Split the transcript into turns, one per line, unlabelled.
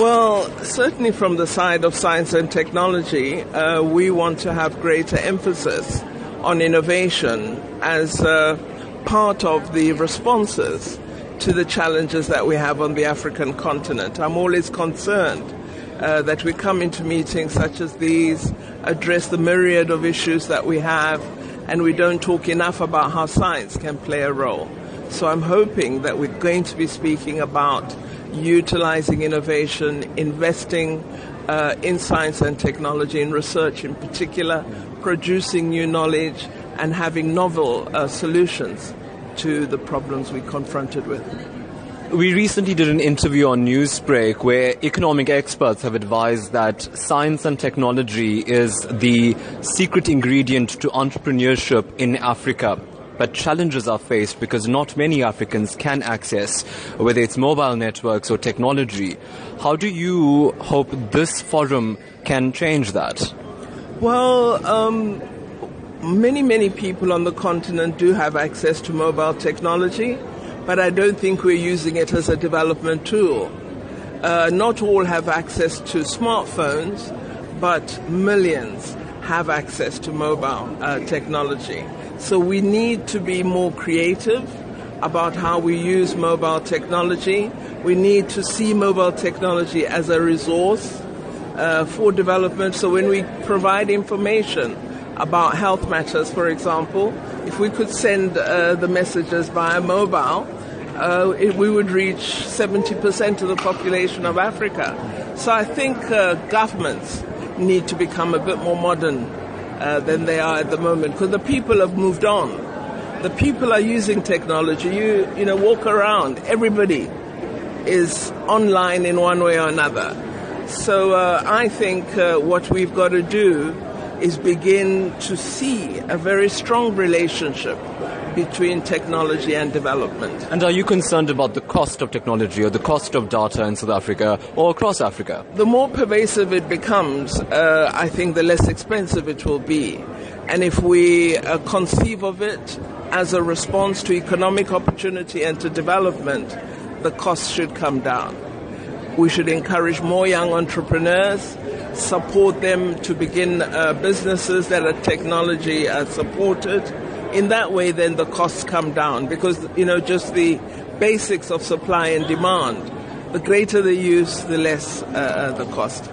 Well, certainly from the side of science and technology, uh, we want to have greater emphasis on innovation as uh, part of the responses to the challenges that we have on the African continent. I'm always concerned uh, that we come into meetings such as these, address the myriad of issues that we have, and we don't talk enough about how science can play a role. So I'm hoping that we're going to be speaking about utilizing innovation, investing uh, in science and technology, in research in particular, producing new knowledge, and having novel uh, solutions to the problems we're confronted with.
We recently did an interview on Newsbreak where economic experts have advised that science and technology is the secret ingredient to entrepreneurship in Africa but challenges are faced because not many Africans can access, whether it's mobile networks or technology. How do you hope this forum can change that?
Well, um, many, many people on the continent do have access to mobile technology, but I don't think we're using it as a development tool. Uh, not all have access to smartphones, but millions have access to mobile uh, technology. So we need to be more creative about how we use mobile technology. We need to see mobile technology as a resource uh, for development. So when we provide information about health matters, for example, if we could send uh, the messages via mobile, uh, it, we would reach 70% of the population of Africa. So I think uh, governments need to become a bit more modern uh, than they are at the moment because the people have moved on. The people are using technology. You, you know, walk around, everybody is online in one way or another. So uh, I think uh, what we've got to do is begin to see a very strong relationship between technology and development.
And are you concerned about the cost of technology or the cost of data in South Africa or across Africa?
The more pervasive it becomes, uh, I think the less expensive it will be. And if we uh, conceive of it as a response to economic opportunity and to development, the cost should come down. We should encourage more young entrepreneurs, support them to begin uh, businesses that are technology uh, supported in that way, then the costs come down because, you know, just the basics of supply and demand, the greater the use, the less uh, uh the cost.